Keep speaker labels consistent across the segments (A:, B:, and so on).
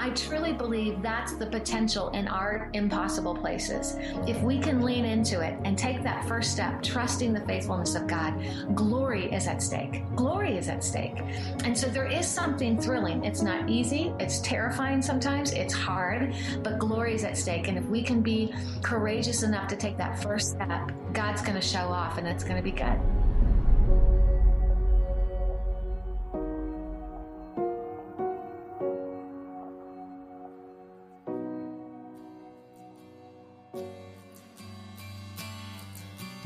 A: I truly believe that's the potential in our impossible places. If we can lean into it and take that first step, trusting the faithfulness of God, glory is at stake. Glory is at stake. And so there is something thrilling. It's not easy, it's terrifying sometimes, it's hard, but glory is at stake. And if we can be courageous enough to take that first step, God's going to show off and it's going to be good.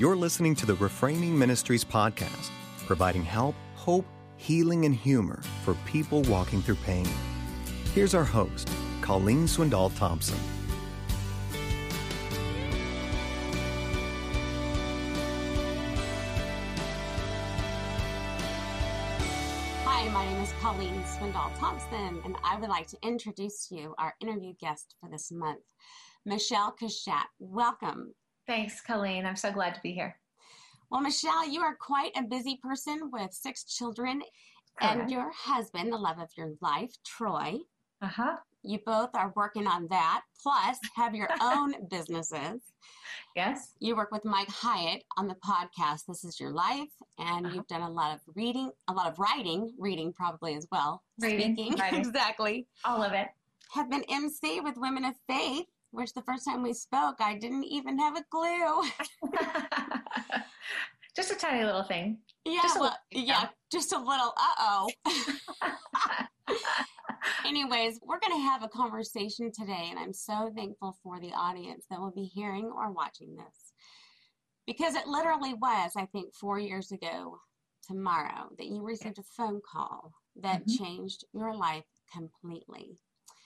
B: You're listening to the Reframing Ministries podcast, providing help, hope, healing, and humor for people walking through pain. Here's our host, Colleen Swindoll Thompson.
C: Hi, my name is Colleen Swindoll Thompson, and I would like to introduce you our interview guest for this month, Michele Cushatt. Welcome
A: Thanks, Colleen. I'm so glad to be here.
C: Well, Michele, you are quite a busy person with six children Correct. and your husband, the love of your life, Troy.
A: Uh huh.
C: You both are working on that, plus have your own businesses.
A: Yes.
C: You work with Mike Hyatt on the podcast This Is Your Life, and uh-huh. you've done a lot of reading, a lot of writing, reading probably as well.
A: Reading,
C: speaking,
A: writing.
C: exactly.
A: All of it.
C: Have been MC with Women of Faith which the first time we spoke, I didn't even have a clue.
A: just a tiny little thing.
C: Yeah, just well, yeah, just a little. Uh oh. Anyways, we're going to have a conversation today, and I'm so thankful for the audience that will be hearing or watching this. Because it literally was, I think, four years ago tomorrow that you received a phone call that mm-hmm. changed your life completely.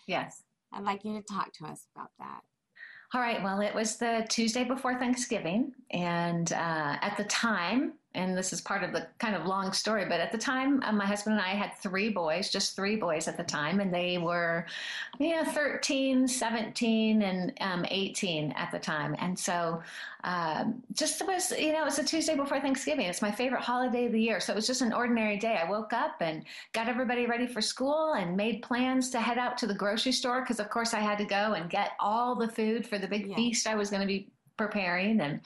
A: Yes.
C: I'd like you to talk to us about that.
A: All right. Well, it was the Tuesday before Thanksgiving. And uh, at the time, and this is part of the kind of long story, but at the time, uh, my husband and I had three boys, just three boys at the time, and they were, you know, 13, 17, and um, 18 at the time. And so um, just was, you know, it was a Tuesday before Thanksgiving. It's my favorite holiday of the year. So it was just an ordinary day. I woke up and got everybody ready for school and made plans to head out to the grocery store because, of course, I had to go and get all the food for the big feast I was going to be preparing and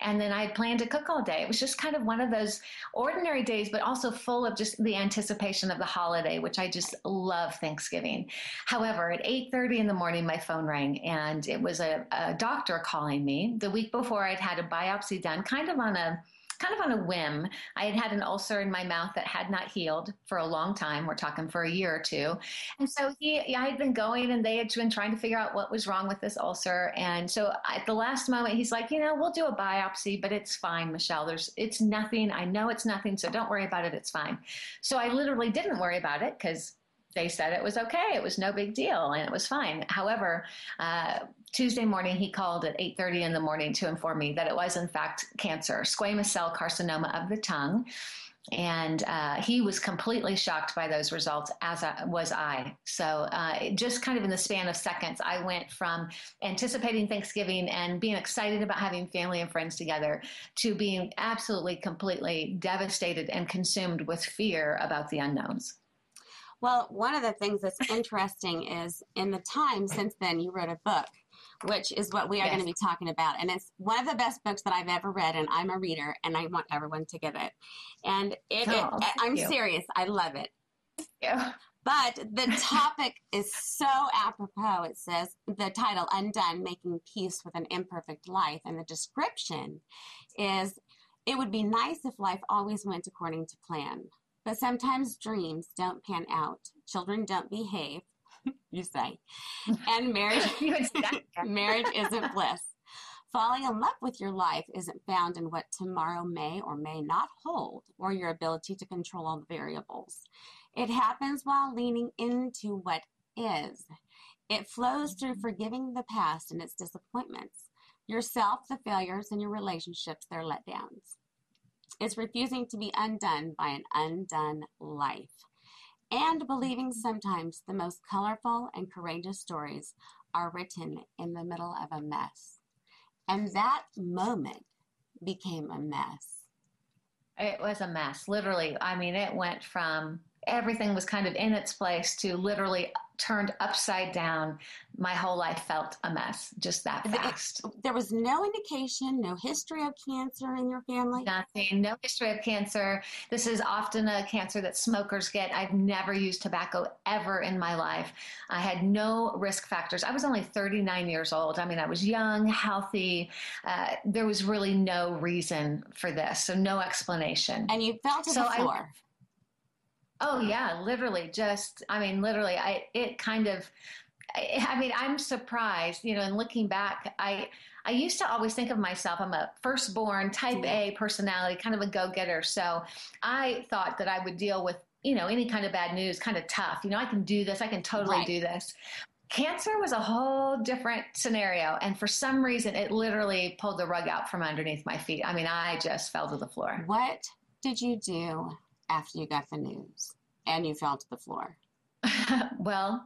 A: and then I planned to cook all day. It was just kind of one of those ordinary days, but also full of just the anticipation of the holiday, which I just love Thanksgiving. However, at 8:30 in the morning, my phone rang and it was a, a doctor calling me. The week before, I'd had a biopsy done, kind of on a kind of on a whim. I had had an ulcer in my mouth that had not healed for a long time. We're talking for a year or two. And so he, I had been going and they had been trying to figure out what was wrong with this ulcer. And so at the last moment, he's like, you know, we'll do a biopsy, but it's fine, Michele. There's, it's nothing. I know it's nothing. So don't worry about it. It's fine. So I literally didn't worry about it because they said it was okay. It was no big deal and it was fine. However, uh, Tuesday morning, he called at 8:30 in the morning to inform me that it was in fact cancer, squamous cell carcinoma of the tongue. And uh, he was completely shocked by those results, as I, was I. So, uh, just kind of in the span of seconds, I went from anticipating Thanksgiving and being excited about having family and friends together to being absolutely, completely devastated and consumed with fear about the unknowns.
C: Well, one of the things that's interesting is in the time since then, you wrote a book, which is what we are yes. going to be talking about. And it's one of the best books that I've ever read, and I'm a reader, and I want everyone to get it. And it, oh, it I'm you. serious, I love it.
A: Yeah.
C: But the topic is so apropos. It says the title, Undone Making Peace with an Imperfect Life. And the description is it would be nice if life always went according to plan. But sometimes dreams don't pan out. Children don't behave, you say. And marriage, marriage isn't bliss. Falling in love with your life isn't found in what tomorrow may or may not hold, or your ability to control all the variables. It happens while leaning into what is. It flows through mm-hmm. forgiving the past and its disappointments, yourself, the failures, and your relationships, their letdowns. It's refusing to be undone by an undone life. And believing sometimes the most colorful and courageous stories are written in the middle of a mess. And that moment became a mess.
A: It was a mess, literally. I mean, it went from everything was kind of in its place to literally turned upside down. My whole life felt a mess just that fast.
C: There was no indication, no history of cancer in your family?
A: Nothing, no history of cancer. This is often a cancer that smokers get. I've never used tobacco ever in my life. I had no risk factors. I was only 39 years old. I mean, I was young, healthy. Uh, there was really no reason for this, so no explanation.
C: And you fell to so the floor. I,
A: Oh yeah, literally just I mean literally I it kind of I, mean I'm surprised, you know, and looking back, I I used to always think of myself I'm a firstborn type A personality, kind of a go-getter. So I thought that I would deal with, you know, any kind of bad news kind of tough. You know, I can do this. I can totally right. do this. Cancer was a whole different scenario. And for some reason, it literally pulled the rug out from underneath my feet. I mean, I just fell to the floor.
C: What did you do after you got the news and you fell to the floor?
A: well,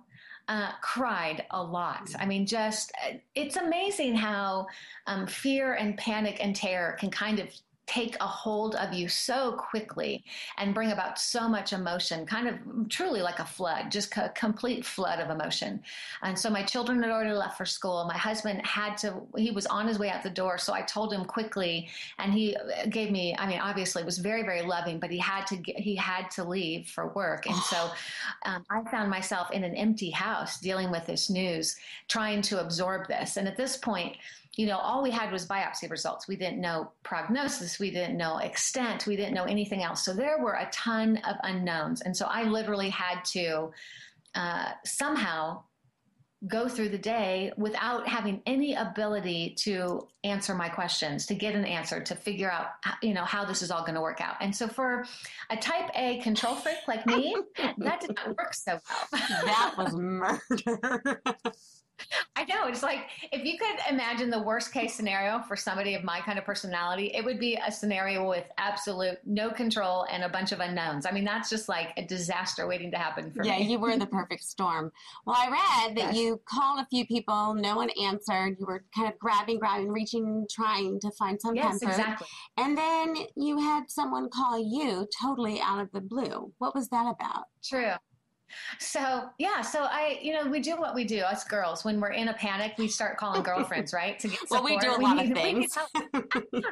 A: uh, cried a lot. I mean, just it's amazing how um, fear and panic and terror can kind of take a hold of you so quickly and bring about so much emotion, kind of truly like a flood, just a complete flood of emotion. And so my children had already left for school. My husband had to, he was on his way out the door. So I told him quickly and he gave me, I mean, obviously was very, very loving, but he had to, get, he had to leave for work. And so um, I found myself in an empty house dealing with this news, trying to absorb this. And at this point, you know, all we had was biopsy results. We didn't know prognosis. We didn't know extent. We didn't know anything else. So there were a ton of unknowns. And so I literally had to uh, somehow go through the day without having any ability to answer my questions to get an answer to figure out you know how this is all going to work out and so for a type a control freak like me that did not work so well
C: that was murder
A: I know. It's like if you could imagine the worst case scenario for somebody of my kind of personality, it would be a scenario with absolute no control and a bunch of unknowns. I mean, that's just like a disaster waiting to happen for
C: yeah,
A: me.
C: Yeah, you were the perfect storm. Well, I read that yes. you called a few people, no one answered. You were kind of grabbing, grabbing, reaching, trying to find some
A: yes, comfort. exactly.
C: And then you had someone call you totally out of the blue. What was that about?
A: True. So yeah, so I, you know, we do what we do. Us girls, when we're in a panic, we start calling girlfriends, right?
C: To get support. well, we do a lot need, of things.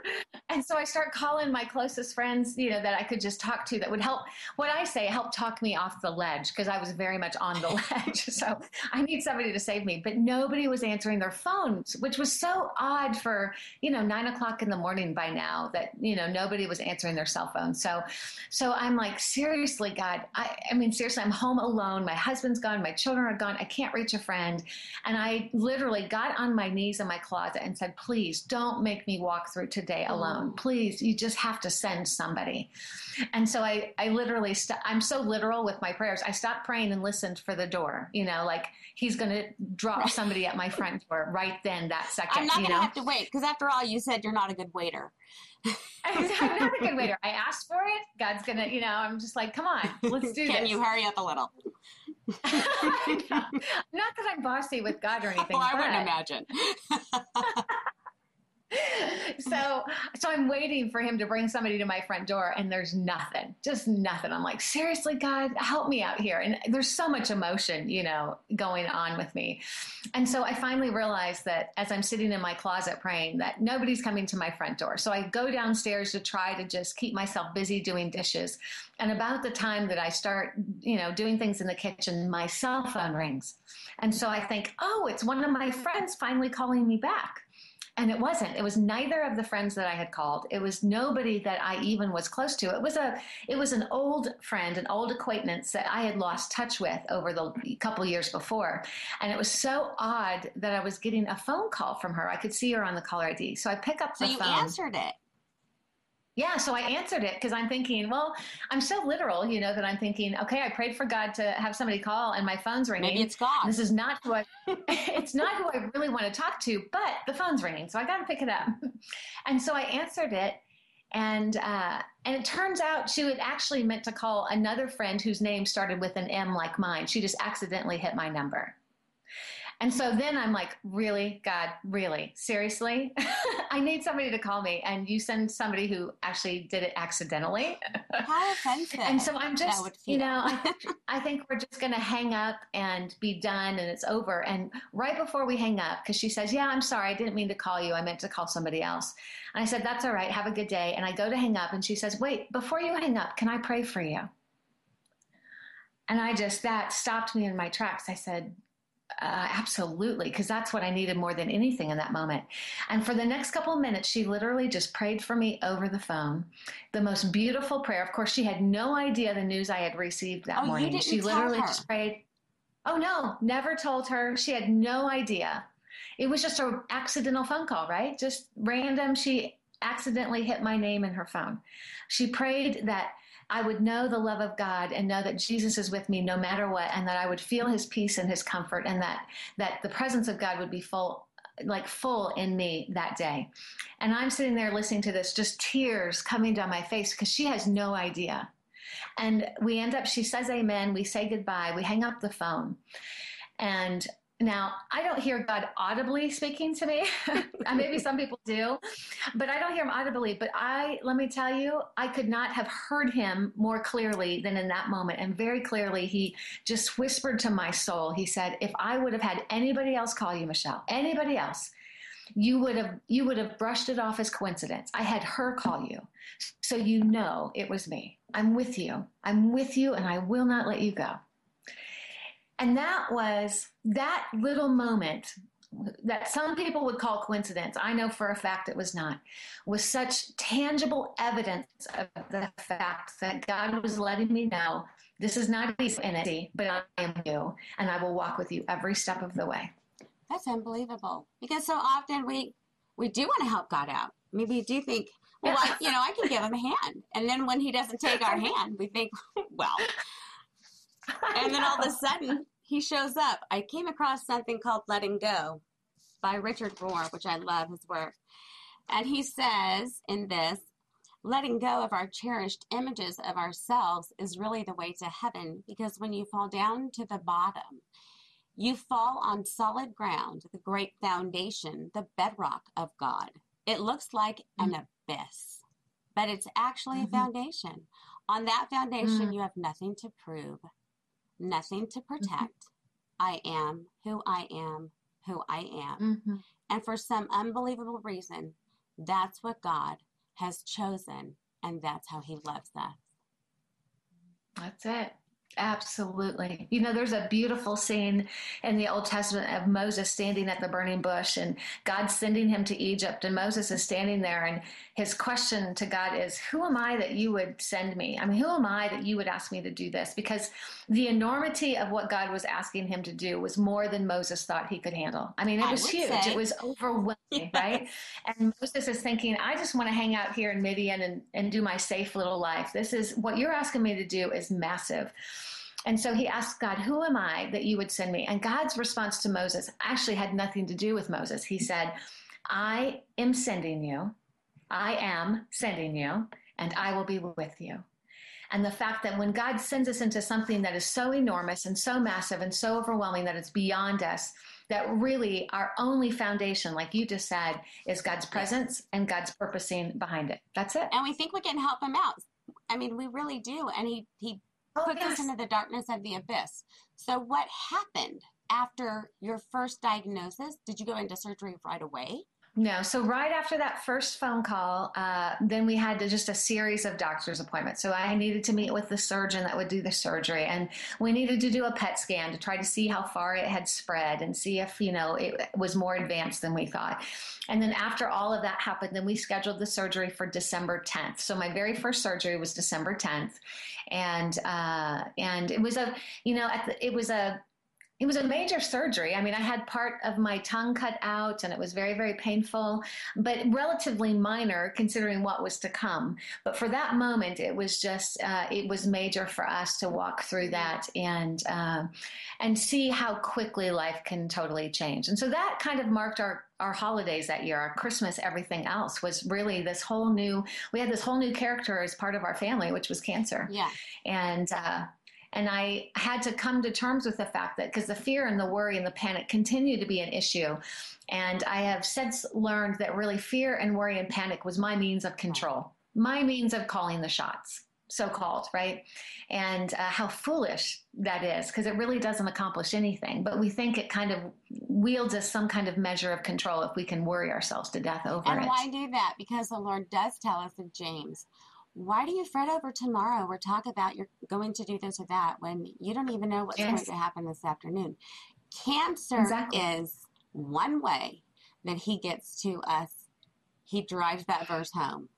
A: and so I start calling my closest friends, you know, that I could just talk to that would help. What I say, help talk me off the ledge because I was very much on the ledge. So I need somebody to save me. But nobody was answering their phones, which was so odd for you know nine o'clock in the morning by now that you know nobody was answering their cell phone. So, so I'm like, seriously, God, I, I mean, seriously, I'm home alone. My husband's gone. My children are gone. I can't reach a friend. And I literally got on my knees in my closet and said, please don't make me walk through today oh. alone. Please, you just have to send somebody. And so I, I literally, i st- I'm so literal with my prayers. I stopped praying and listened for the door, you know, like he's going to drop somebody at my front door right then, that second.
C: I'm not
A: going
C: to have to wait because after all, you said you're not a good waiter.
A: I'm not a good waiter. I asked for it. God's gonna, you know, I'm just like, come on, let's do
C: Can
A: this.
C: Can you hurry up a little?
A: not that I'm bossy with God or anything.
C: Well, I wouldn't imagine.
A: so so I'm waiting for him to bring somebody to my front door and there's nothing. Just nothing. I'm like, seriously, God, help me out here. And there's so much emotion, you know, going on with me. And so I finally realized that as I'm sitting in my closet praying that nobody's coming to my front door. So I go downstairs to try to just keep myself busy doing dishes. And about the time that I start, you know, doing things in the kitchen, my cell phone rings. And so I think, oh, it's one of my friends finally calling me back and it wasn't. It was neither of the friends that i had called. It was nobody that i even was close to. It was a it was an old friend an old acquaintance that i had lost touch with over the couple years before. And it was so odd that i was getting a phone call from her. I could see her on the caller id so i pick up the
C: so you
A: phone.
C: answered it
A: yeah, so I answered it because I'm thinking, well, I'm so literal, you know, that I'm thinking, okay, I prayed for God to have somebody call and my phone's ringing.
C: Maybe it's God.
A: This is not who I, it's not who I really want to talk to, but the phone's ringing, so I got to pick it up. And so I answered it, and uh, and it turns out she had actually meant to call another friend whose name started with an M like mine. She just accidentally hit my number. And so then I'm like, really, God, really, seriously? I need somebody to call me. And you send somebody who actually did it accidentally.
C: How offensive.
A: and so I'm just, you know, I, think, I think we're just going to hang up and be done and it's over. And right before we hang up, because she says, yeah, I'm sorry, I didn't mean to call you. I meant to call somebody else. And I said, that's all right. Have a good day. And I go to hang up and she says, wait, before you hang up, can I pray for you? And I just, that stopped me in my tracks. I said, uh, absolutely, because that's what I needed more than anything in that moment. And for the next couple of minutes, she literally just prayed for me over the phone. The most beautiful prayer. Of course, she had no idea the news I had received that
C: oh,
A: morning. she literally
C: her.
A: just prayed. Oh no, never told her. She had no idea. It was just an accidental phone call, right? Just random. She accidentally hit my name in her phone. She prayed that I would know the love of God and know that Jesus is with me no matter what, and that I would feel his peace and his comfort, and that, that the presence of God would be full like full in me that day. And I'm sitting there listening to this, just tears coming down my face because she has no idea. And we end up, she says amen, we say goodbye, we hang up the phone. And now, I don't hear God audibly speaking to me. Uh, maybe some people do, but I don't hear him audibly. But I, let me tell you, I could not have heard him more clearly than in that moment. And very clearly, he just whispered to my soul. He said, If I would have had anybody else call you, Michele, anybody else, you would have you would have brushed it off as coincidence. I had her call you. So you know it was me. I'm with you. I'm with you and I will not let you go. And that was that little moment that some people would call coincidence. I know for a fact it was not, was such tangible evidence of the fact that God was letting me know this is not easy, but I am you, and I will walk with you every step of the way.
C: That's unbelievable because so often we we do want to help God out. Maybe we do think, well, I, you know, I can give him a hand, and then when he doesn't take our hand, we think, well, and then all of a sudden he shows up. I came across something called Letting Go by Richard Rohr, which I love his work. And he says in this, letting go of our cherished images of ourselves is really the way to heaven because when you fall down to the bottom, you fall on solid ground, the great foundation, the bedrock of God. It looks like mm-hmm. an abyss, but it's actually mm-hmm. a foundation. On that foundation, mm-hmm. you have nothing to prove, nothing to mm-hmm. protect. Mm-hmm. I am who I am, who I am. Mm-hmm. And for some unbelievable reason, that's what God has chosen, and that's how He loves us.
A: That's it. Absolutely. You know, there's a beautiful scene in the Old Testament of Moses standing at the burning bush and God sending him to Egypt. And Moses is standing there, and his question to God is, Who am I that you would send me? I mean, who am I that you would ask me to do this? Because the enormity of what God was asking him to do was more than Moses thought he could handle. I mean, it was huge, say. it was overwhelming, right? And Moses is thinking, I just want to hang out here in Midian and, and do my safe little life. This is what you're asking me to do is massive. And so he asked God, Who am I that you would send me? And God's response to Moses actually had nothing to do with Moses. He said, I am sending you, I am sending you, and I will be with you. And the fact that when God sends us into something that is so enormous and so massive and so overwhelming that it's beyond us, that really our only foundation, like you just said, is God's presence and God's purposing behind it. That's it.
C: And we think we can help him out. I mean, we really do. And he, he oh, put yes. us into the darkness of the abyss. So, what happened after your first diagnosis? Did you go into surgery right away?
A: No. So right after that first phone call, uh, then we had to just a series of doctor's appointments. So I needed to meet with the surgeon that would do the surgery, and we needed to do a PET scan to try to see how far it had spread and see if you know it was more advanced than we thought. And then after all of that happened, then we scheduled the surgery for December 10th. So my very first surgery was December 10th, and uh, and it was a you know the, it was a it was a major surgery. I mean, I had part of my tongue cut out and it was very, very painful, but relatively minor considering what was to come. But for that moment, it was just, uh, it was major for us to walk through that and, uh, and see how quickly life can totally change. And so that kind of marked our, our holidays that year, our Christmas, everything else was really this whole new, we had this whole new character as part of our family, which was cancer.
C: Yeah.
A: And, uh, And I had to come to terms with the fact that because the fear and the worry and the panic continue to be an issue. And I have since learned that really fear and worry and panic was my means of control, my means of calling the shots so called, right? And uh, how foolish that is because it really doesn't accomplish anything. But we think it kind of wields us some kind of measure of control if we can worry ourselves to death over
C: and
A: it.
C: And why do that? Because the Lord does tell us in James, why do you fret over tomorrow or talk about you're going to do this or that when you don't even know what's yes. going to happen this afternoon? Cancer exactly. is one way that he gets to us. He drives that verse home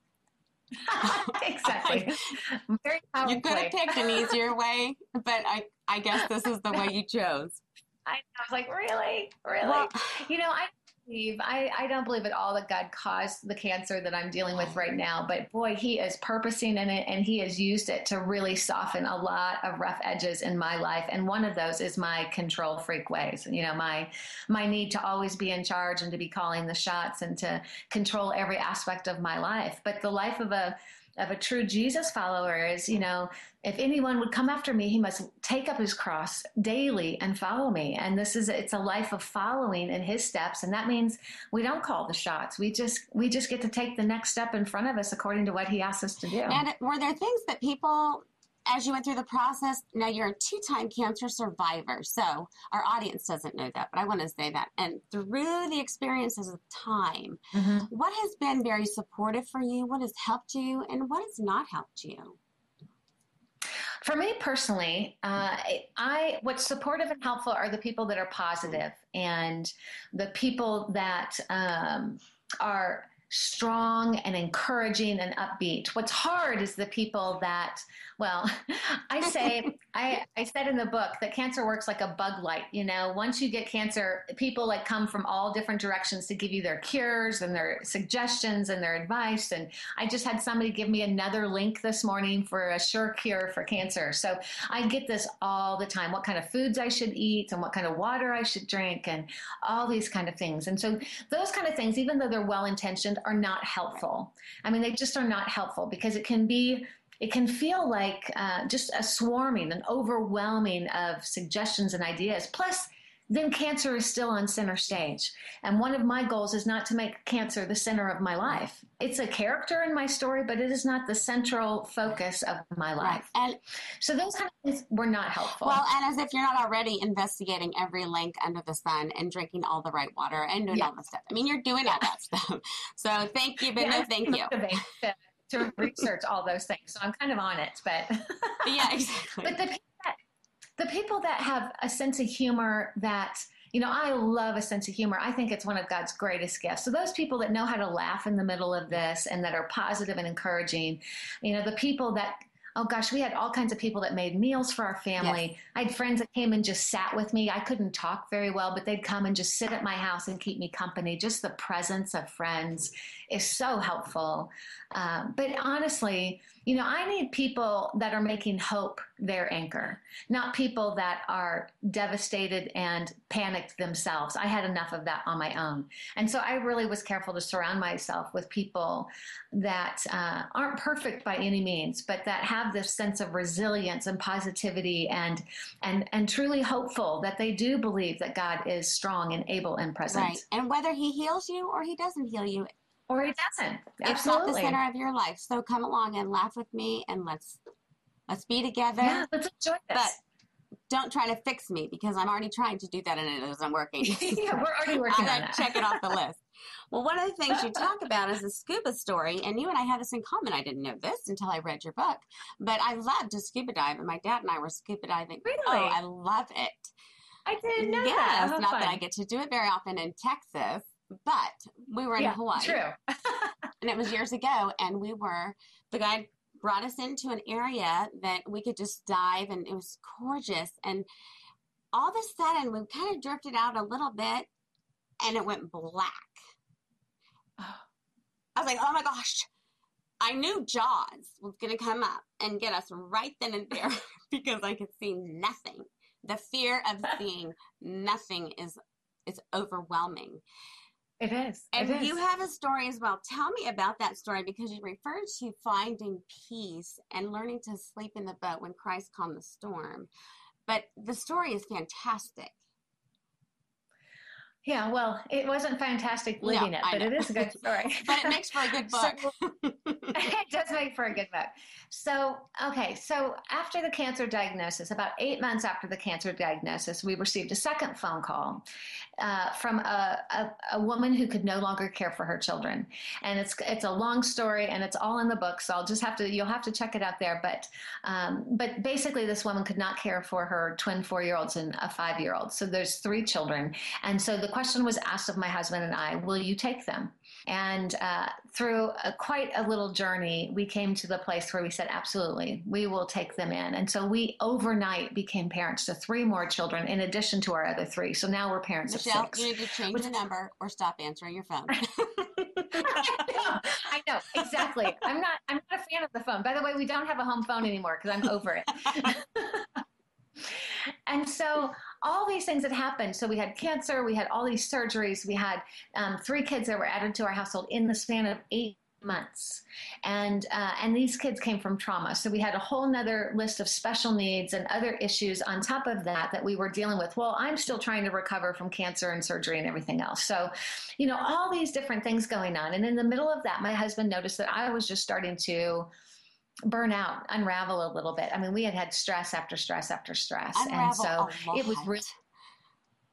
A: exactly.
C: Very You could have picked an easier way, but I, I guess this is the way you chose.
A: I, I was like, really, really. Well, you know, I believe I, I don't believe at all that God caused the cancer that I'm dealing with right now, but boy, He is purposing in it and He has used it to really soften a lot of rough edges in my life. And one of those is my control freak ways. You know, my my need to always be in charge and to be calling the shots and to control every aspect of my life. But the life of a of a true Jesus follower is, you know, if anyone would come after me, he must take up his cross daily and follow me. And this is it's a life of following in his steps, and that means we don't call the shots. We just we just get to take the next step in front of us according to what he asks us to do.
C: And were there things that people as you went through the process, now you're a two time cancer survivor. So our audience doesn't know that, but I want to say that. And through the experiences of time, mm-hmm. what has been very supportive for you? What has helped you? And what has not helped you?
A: For me personally, uh, I what's supportive and helpful are the people that are positive and the people that um, are strong and encouraging and upbeat. What's hard is the people that, well, I say, I, I said in the book that cancer works like a bug light. You know, once you get cancer, people like come from all different directions to give you their cures and their suggestions and their advice. And I just had somebody give me another link this morning for a sure cure for cancer. So I get this all the time what kind of foods I should eat and what kind of water I should drink and all these kind of things. And so those kind of things, even though they're well intentioned, are not helpful. I mean, they just are not helpful because it can be it can feel like uh, just a swarming, an overwhelming of suggestions and ideas. Plus, then cancer is still on center stage. And one of my goals is not to make cancer the center of my life. It's a character in my story, but it is not the central focus of my life. Right. And so those kind of things were not helpful.
C: Well, and as if you're not already investigating every link under the sun and drinking all the right water and doing all the stuff. I mean, you're doing all that stuff. So thank you, yeah, no thank you.
A: To, research all those things. So I'm kind of on it, but
C: yeah, exactly.
A: but the the people that have a sense of humor that you know, I love a sense of humor. I think it's one of God's greatest gifts. So those people that know how to laugh in the middle of this and that are positive and encouraging, you know, the people that oh gosh, we had all kinds of people that made meals for our family. Yes. I had friends that came and just sat with me. I couldn't talk very well, but they'd come and just sit at my house and keep me company. Just the presence of friends is so helpful. Um, but honestly, you know, I need people that are making hope their anchor, not people that are devastated and panicked themselves. I had enough of that on my own. And so I really was careful to surround myself with people that uh, aren't perfect by any means, but that have this sense of resilience and positivity and, and, and truly hopeful that they do believe that God is strong and able and present. Right.
C: And whether he heals you or he doesn't heal you,
A: or it doesn't.
C: Absolutely. It's not the center of your life. So come along and laugh with me and let's let's be together.
A: Yeah, let's enjoy this.
C: But don't try to fix me because I'm already trying to do that and it isn't working.
A: yeah, we're already working
C: on
A: that.
C: check it off the list. Well, one of the things you talk about is the scuba story, and you and I have this in common. I didn't know this until I read your book, but I love to scuba dive, and my dad and I were scuba diving.
A: Oh, really?
C: Oh, I love it.
A: I didn't know
C: yes,
A: that.
C: Not fun. that I get to do it very often in Texas, but we were in
A: yeah,
C: Hawaii.
A: True.
C: and it was years ago, and we were, the guy brought us into an area that we could just dive, and it was gorgeous. And all of a sudden, we kind of drifted out a little bit, and it went black. Oh. I was like, oh my gosh. I knew Jaws was going to come up and get us right then and there because I could see nothing. The fear of seeing nothing is is overwhelming.
A: It is.
C: And
A: it is.
C: you have a story as well. Tell me about that story because you referred to finding peace and learning to sleep in the boat when Christ calmed the storm. But the story is fantastic.
A: Yeah, well, it wasn't fantastic living
C: No,
A: it, but it is a good story.
C: But it makes for a good book.
A: So- it does make for a good book. So, okay, so after the cancer diagnosis, about eight months after the cancer diagnosis, we received a second phone call uh, from a, a, a woman who could no longer care for her children. And it's it's a long story, and it's all in the book. So I'll just have to you'll have to check it out there. But um, but basically, this woman could not care for her twin four year olds and a five year old. So there's three children, and so the question was asked of my husband and I, "Will you take them?" And uh, through a, quite a little journey, we came to the place where we said, absolutely, we will take them in. And so we overnight became parents to three more children in addition to our other three. So now we're parents
C: Michele,
A: of six.
C: you need to change
A: Which-
C: your number or stop answering your phone.
A: I know, I know, exactly. I'm not. I'm not a fan of the phone. By the way, we don't have a home phone anymore because I'm over it. and so all these things had happened. So we had cancer, we had all these surgeries, we had um, three kids that were added to our household in the span of eight months. And uh, and these kids came from trauma. So we had a whole nother list of special needs and other issues on top of that that we were dealing with. Well i'm still trying to recover from cancer and surgery and everything else. So you know all these different things going on. And in the middle of that my husband noticed that i was just starting to burn out unravel a little bit i mean we had had stress after stress after stress and so it was really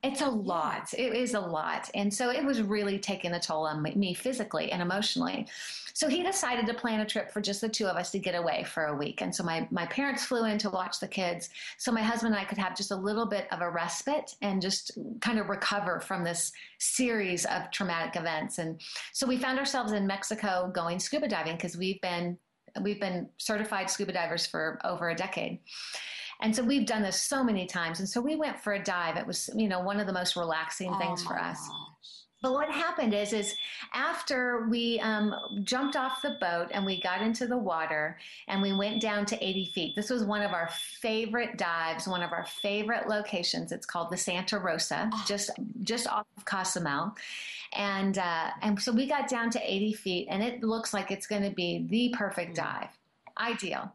A: it's a lot. It is a lot. And so it was really taking a toll on me- me physically and emotionally. So he decided to plan a trip for just the two of us to get away for a week. And so my, my parents flew in to watch the kids. So my husband and I could have just a little bit of a respite and just kind of recover from this series of traumatic events. And so we found ourselves in Mexico going scuba diving because we've been we've been certified scuba divers for over a decade. And so we've done this so many times. And so we went for a dive. It was, you know, one of the most relaxing oh things
C: Oh
A: for us. But what happened is, is after we um, jumped off the boat and we got into the water and we went down to 80 feet. This was one of our favorite dives, one of our favorite locations. It's called the Santa Rosa,
C: Ah.
A: just just off of Cozumel. And uh, and so we got down to 80 feet, and it looks like it's going to be the perfect
C: Mm.
A: dive, ideal.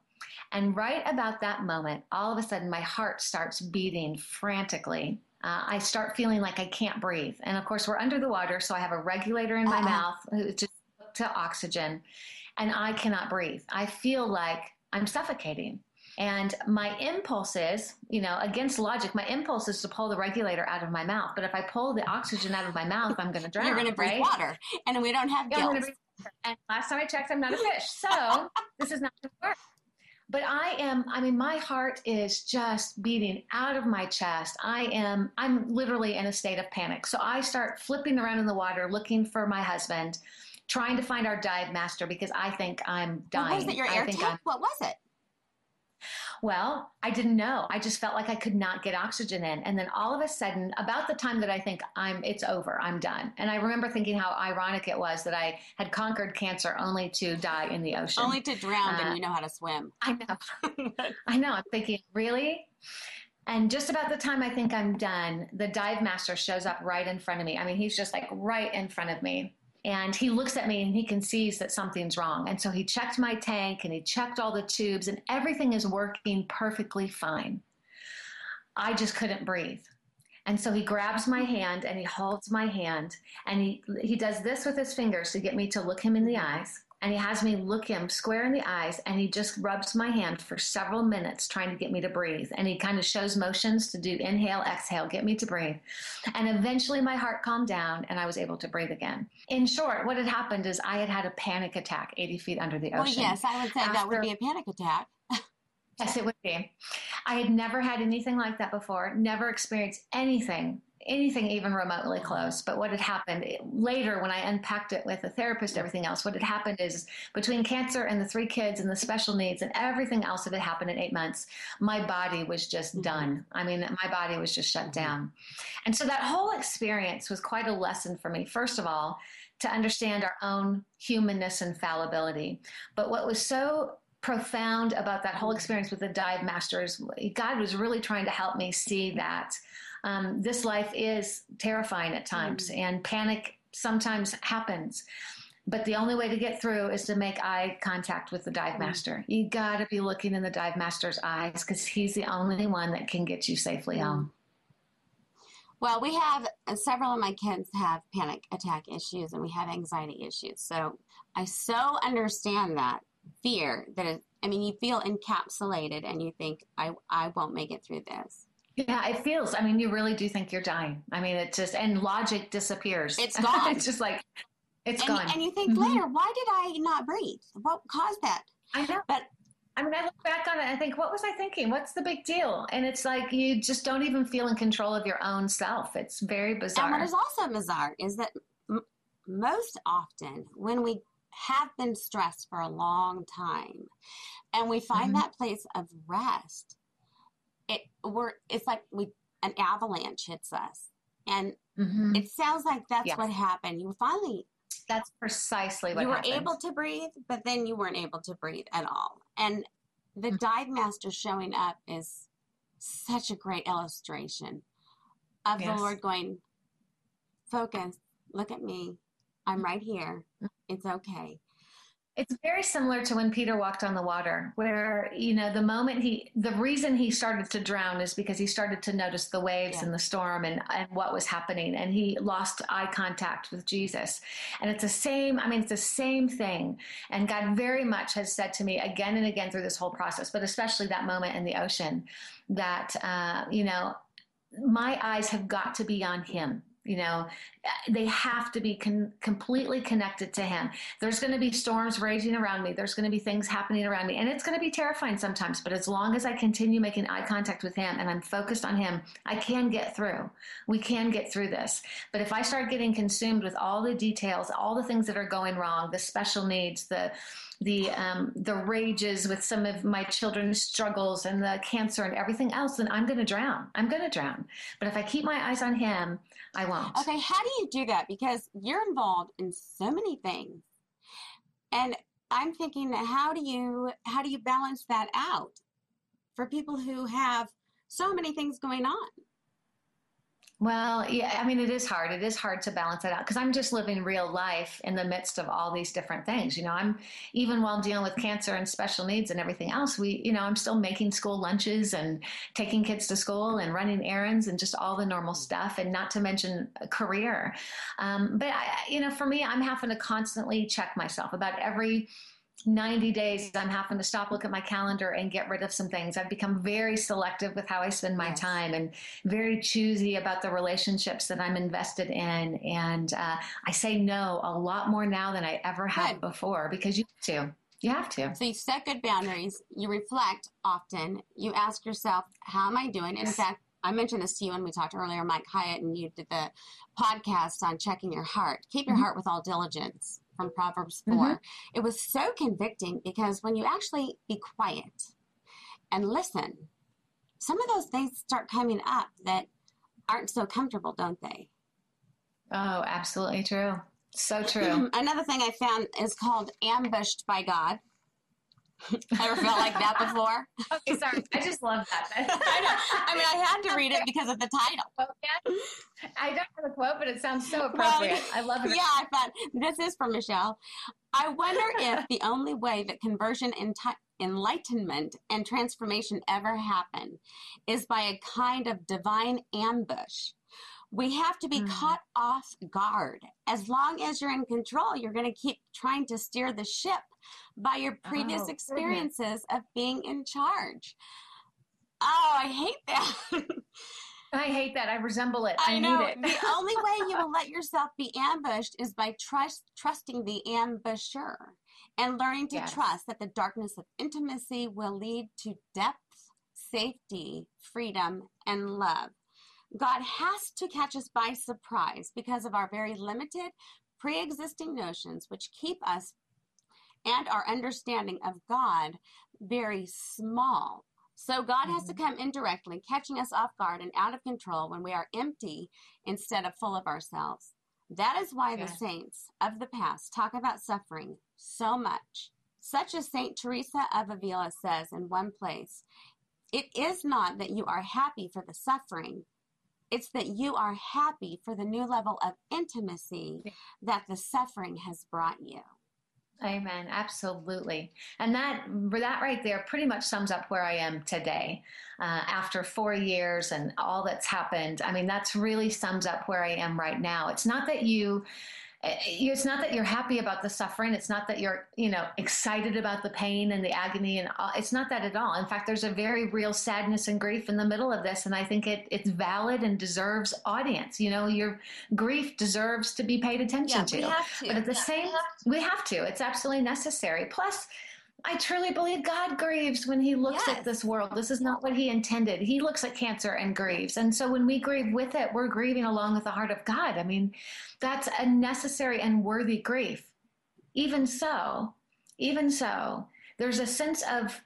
A: And right about that moment, all of a sudden, my heart starts beating frantically. Uh, I start feeling like I can't breathe. And of course, we're under the water, so I have a regulator in my
C: Uh-uh.
A: mouth hooked to oxygen, and I cannot breathe. I feel like I'm suffocating. And my impulse is, you know, against logic, my impulse is to pull the regulator out of my mouth. But if I pull the oxygen out of my mouth, I'm going to drown.
C: You're going to breathe
A: right?
C: water, and we don't have
A: Yeah,
C: gills.
A: And last time I checked, I'm not a fish. So this is not going to work. But I am, I mean, my heart is just beating out of my chest. I am, I'm literally in a state of panic. So I start flipping around in the water looking for my husband, trying to find our dive master because I think I'm dying.
C: What was it? Your air tank? What was it?
A: Well, I didn't know. I just felt like I could not get oxygen in. And then all of a sudden, about the time that I think I'm it's over, I'm done. And I remember thinking how ironic it was that I had conquered cancer only to die in the ocean.
C: Only to drown,
A: Uh,
C: and you know how to swim.
A: I know. I know. I'm thinking, really? And just about the time I think I'm done, the dive master shows up right in front of me. I mean, he's just like right in front of me. And he looks at me and he can sees that something's wrong. And so he checked my tank and he checked all the tubes and everything is working perfectly fine. I just couldn't breathe. And so he grabs my hand and he holds my hand and he he does this with his fingers to get me to look him in the eyes. And he has me look him square in the eyes and he just rubs my hand for several minutes trying to get me to breathe. And he kind of shows motions to do inhale, exhale, get me to breathe. And eventually my heart calmed down and I was able to breathe again. In short, what had happened is I had had a panic attack 80 feet under the ocean Well,
C: yes, I would say that would be a panic attack.
A: Yes, it would be. I had never had anything like that before, never experienced anything, anything even remotely close. But what had happened later when I unpacked it with a therapist, everything else, what had happened is between cancer and the three kids and the special needs and everything else that had happened in eight months, my body was just
C: Mhm.
A: done. I mean, my body was just shut
C: Mhm.
A: down. And so that whole experience was quite a lesson for me, first of all, to understand our own humanness and fallibility. But what was so profound about that whole experience with the dive masters god was really trying to help me see that um, this life is terrifying at times and panic sometimes happens. But the only way to get through is to make eye contact with the dive master. You got to be looking in the dive master's eyes because he's the only one that can get you safely home.
C: Well, we have uh, several of my kids have panic attack issues and we have anxiety issues. So I so understand that fear that is, I mean, you feel encapsulated and you think, I, I won't make it through this.
A: Yeah, it feels. I mean, you really do think you're dying. I mean, it just and logic disappears.
C: It's gone.
A: it's just like it's
C: and,
A: gone.
C: And you think mm-hmm. later, why did I not breathe? What caused that?
A: I know.
C: But
A: I mean, I look back on it. I think, what was I thinking? What's the big deal? And it's like you just don't even feel in control of your own self. It's very bizarre.
C: And what is also bizarre is that m- most often when we have been stressed for a long time and we find mm-hmm. that place of rest, it we're it's like we an avalanche hits us. And mm-hmm. it sounds like that's yes. what happened. You finally
A: that's precisely what
C: you were
A: happened.
C: able to breathe, but then you weren't able to breathe at all. And the mm-hmm. dive master showing up is such a great illustration of yes. the Lord going, focus, look at me. I'm right here. Mm-hmm. It's okay.
A: It's very similar to when Peter walked on the water, where, you know, the moment he, the reason he started to drown is because he started to notice the waves yeah. and the storm and, and what was happening. And he lost eye contact with Jesus. And it's the same, I mean, it's the same thing. And God very much has said to me again and again through this whole process, but especially that moment in the ocean, that, uh, you know, my eyes have got to be on him you know eh, they have to be con- completely connected to him. There's going to be storms raging around me. There's going to be things happening around me and it's going to be terrifying sometimes but as long as i continue making eye contact with him and i'm focused on him i can get through. We can get through this. But if i start getting consumed with all the details all the things that are going wrong the special needs the the um, the rages with some of my children's struggles and the cancer and everything else, then I'm going to drown. I'm going to drown. But if I keep my eyes on Him, I won't.
C: Okay, how do you do that? Because you're involved in so many things, and I'm thinking, how do you how do you balance that out for people who have so many things going on?
A: Well, yeah, I mean, it is hard. It is hard to balance it out because I'm just living real life in the midst of all these different things. You know, I'm even while dealing with cancer and special needs and everything else, we, you know, I'm still making school lunches and taking kids to school and running errands and just all the normal stuff, and not to mention a career. Um, but, I, you know, for me, I'm having to constantly check myself about every 90 days i'm having to stop look at my calendar and get rid of some things. I've become very selective with how i spend my yes. time and very choosy about the relationships that i'm invested in. And uh, i say no a lot more now than i ever had before because you have to. You have to.
C: So you set good boundaries you reflect often you ask yourself how am i doing? In fact I mentioned this to you when we talked earlier, Mike Hyatt, and you did the podcast on checking your heart. Keep your mm-hmm. heart with all diligence from Proverbs 4. Mm-hmm. It was so convicting because when you actually be quiet and listen, some of those things start coming up that aren't so comfortable, don't they?
A: Oh, absolutely true. So true.
C: Another thing I found is called ambushed by God. Ever felt like that before?
A: okay, sorry. I just love that.
C: I, know. I mean, I had to read it because of the title.
A: I don't have a quote, but it sounds so appropriate. Well, I love it.
C: Yeah, I thought this is from Michele. I wonder if the only way that conversion and enlightenment and transformation ever happen is by a kind of divine ambush. We have to be mm. caught off guard. As long as you're in control, you're going to keep trying to steer the ship by your previous oh, experiences goodness. of being in charge. Oh, I hate that.
A: I hate that. I resemble it.
C: I,
A: I
C: know.
A: it.
C: the only way you will let yourself be ambushed is by trust, trusting the ambusher and learning to yes. trust that the darkness of intimacy will lead to depth, safety, freedom, and love. God has to catch us by surprise because of our very limited pre existing notions, which keep us and our understanding of God very small. So God has to mm-hmm. come indirectly, catching us off guard and out of control when we are empty instead of full of ourselves. That is why the saints of the past talk about suffering so much. Such as Saint Teresa of Avila says in one place, it is not that you are happy for the suffering, It's that you are happy for the new level of intimacy that the suffering has brought you.
A: Amen. Absolutely. And that that right there pretty much sums up where I am today. Uh, after four years and all that's happened, I mean, that's really sums up where I am right now. It's not that you Eh, it's not that you're happy about the suffering it's not that you're you know excited about the pain and the agony and all, it's not that at all. In fact there's a very real sadness and grief in the middle of this and i think it, it's valid and deserves audience. You know your grief deserves to be paid attention
C: yeah,
A: to.
C: We have to.
A: But at the
C: yeah,
A: same we have to. It's absolutely necessary. Plus I truly believe God grieves when He looks yes. at this world. This is not what He intended. He looks at cancer and grieves. And so when we grieve with it, we're grieving along with the heart of God. I mean, that's a necessary and worthy grief. Even so, even so, there's a sense of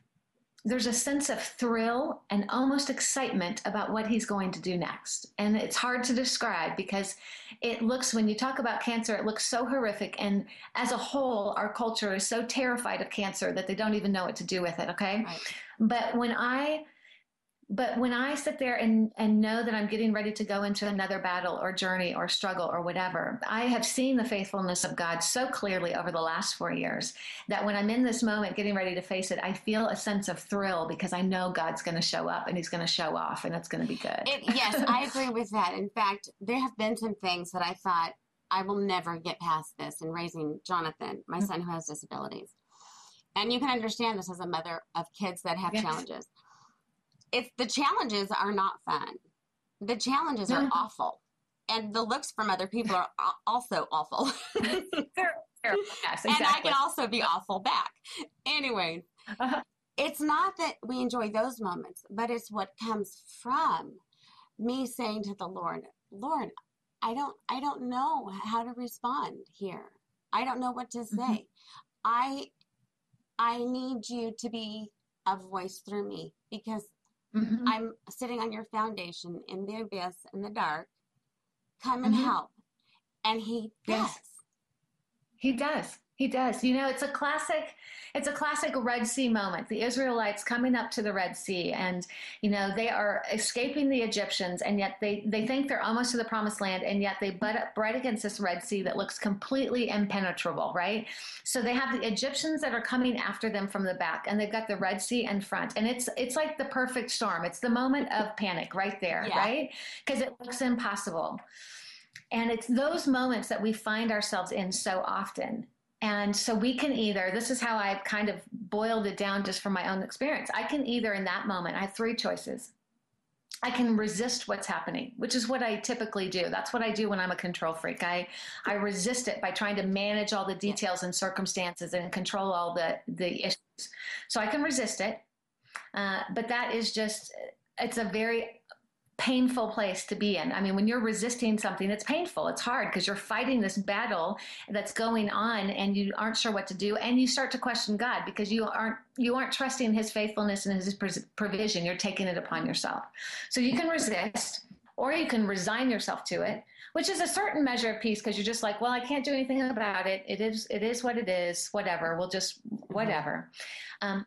A: there's a sense of thrill and almost excitement about what he's going to do next. And it's hard to describe because it looks, when you talk about cancer, it looks so horrific. And as a whole, our culture is so terrified of cancer that they don't even know what to do with it. Okay. Right. But when I but when I sit there and, and know that I'm getting ready to go into another battle or journey or struggle or whatever, I have seen the faithfulness of God so clearly over the last four years that when I'm in this moment getting ready to face it, I feel a sense of thrill because I know God's going to show up and He's going to show off and it's going to be good.
C: It, yes, I agree with that. In fact, there have been some things that I thought I will never get past this in raising Jonathan, my mm. son who has disabilities. And you can understand this as a mother of kids that have yes. challenges it's the challenges are not fun. The challenges are awful. And the looks from other people are also awful. yes, exactly. And I can also be awful back. Anyway, uh-huh. it's not that we enjoy those moments, but it's what comes from me saying to the Lord, Lord, I don't I don't know how to respond here. I don't know what to say. Mm-hmm. I I need you to be a voice through me because Mm-hmm. I'm sitting on your foundation in the abyss, in the dark. Come and mm-hmm. help. And he yes. does.
A: He does. He does. You know, it's a classic it's a classic Red Sea moment. The Israelites coming up to the Red Sea and you know, they are escaping the Egyptians and yet they they think they're almost to the promised land and yet they butt up right against this Red Sea that looks completely impenetrable, right? So they have the Egyptians that are coming after them from the back and they've got the Red Sea in front. And it's it's like the perfect storm. It's the moment of panic right there, yeah. right? Because it looks impossible. And it's those moments that we find ourselves in so often and so we can either, this is how I've kind of boiled it down just from my own experience. I can either, in that moment, I have three choices. I can resist what's happening, which is what I typically do. That's what I do when I'm a control freak. I, I resist it by trying to manage all the details and circumstances and control all the, the issues. So I can resist it. Uh, but that is just, it's a very painful place to be in. I mean, when you're resisting something, it's painful. It's hard because you're fighting this battle that's going on and you aren't sure what to do and you start to question God because you aren't you aren't trusting his faithfulness and his provision. You're taking it upon yourself. So you can resist or you can resign yourself to it, which is a certain measure of peace because you're just like, well, I can't do anything about it. It is it is what it is. Whatever. We'll just whatever. Um,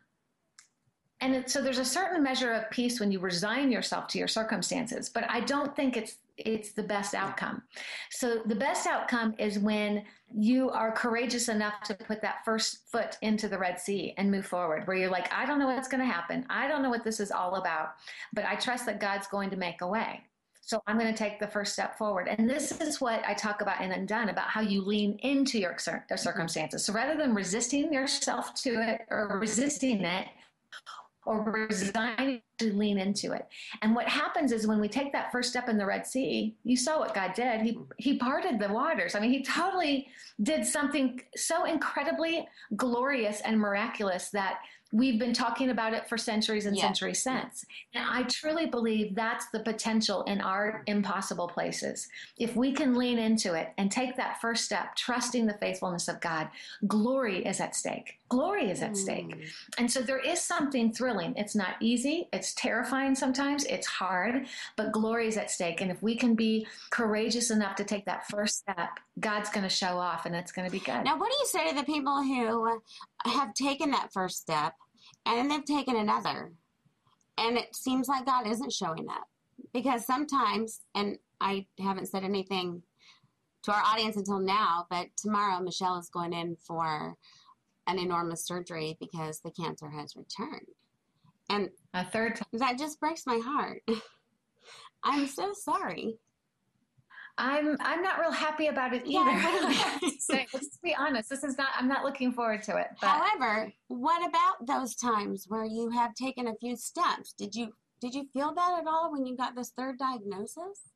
A: and so there's a certain measure of peace when you resign yourself to your circumstances but i don't think it's it's the best outcome. So the best outcome is when you are courageous enough to put that first foot into the red sea and move forward where you're like i don't know what's going to happen. I don't know what this is all about but i trust that god's going to make a way. So I'm going to take the first step forward. And this is what I talk about in Undone about how you lean into your mm-hmm. circumstances. So rather than resisting yourself to it or resisting it, or resigning to lean into it. And what happens is when we take that first step in the Red Sea, you saw what God did. He he parted the waters. I mean, he totally did something so incredibly glorious and miraculous that we've been talking about it for centuries and yeah. centuries since. And I truly believe that's the potential in our impossible places. If we can lean into it and take that first step, trusting the faithfulness of God, glory is at stake. Glory is at stake. Hmm. And so there is something thrilling. It's not easy, it's terrifying sometimes, it's hard, but glory is at stake. And if we can be courageous enough to take that first step, God's going to show off and it's going to be good.
C: Now, what do you say to the people who have taken that first step and then they've taken another and it seems like God isn't showing up? because sometimes, and I haven't said anything to our audience until now, but tomorrow Michele is going in for an enormous surgery because the cancer has returned. And
A: a third time.
C: That just breaks my heart. I'm so sorry.
A: I'm I'm not real happy about it either. Yeah, let's be honest. This is not. I'm not looking forward to it.
C: But. However, what about those times where you have taken a few steps? Did you did you feel that at all when you got this third diagnosis?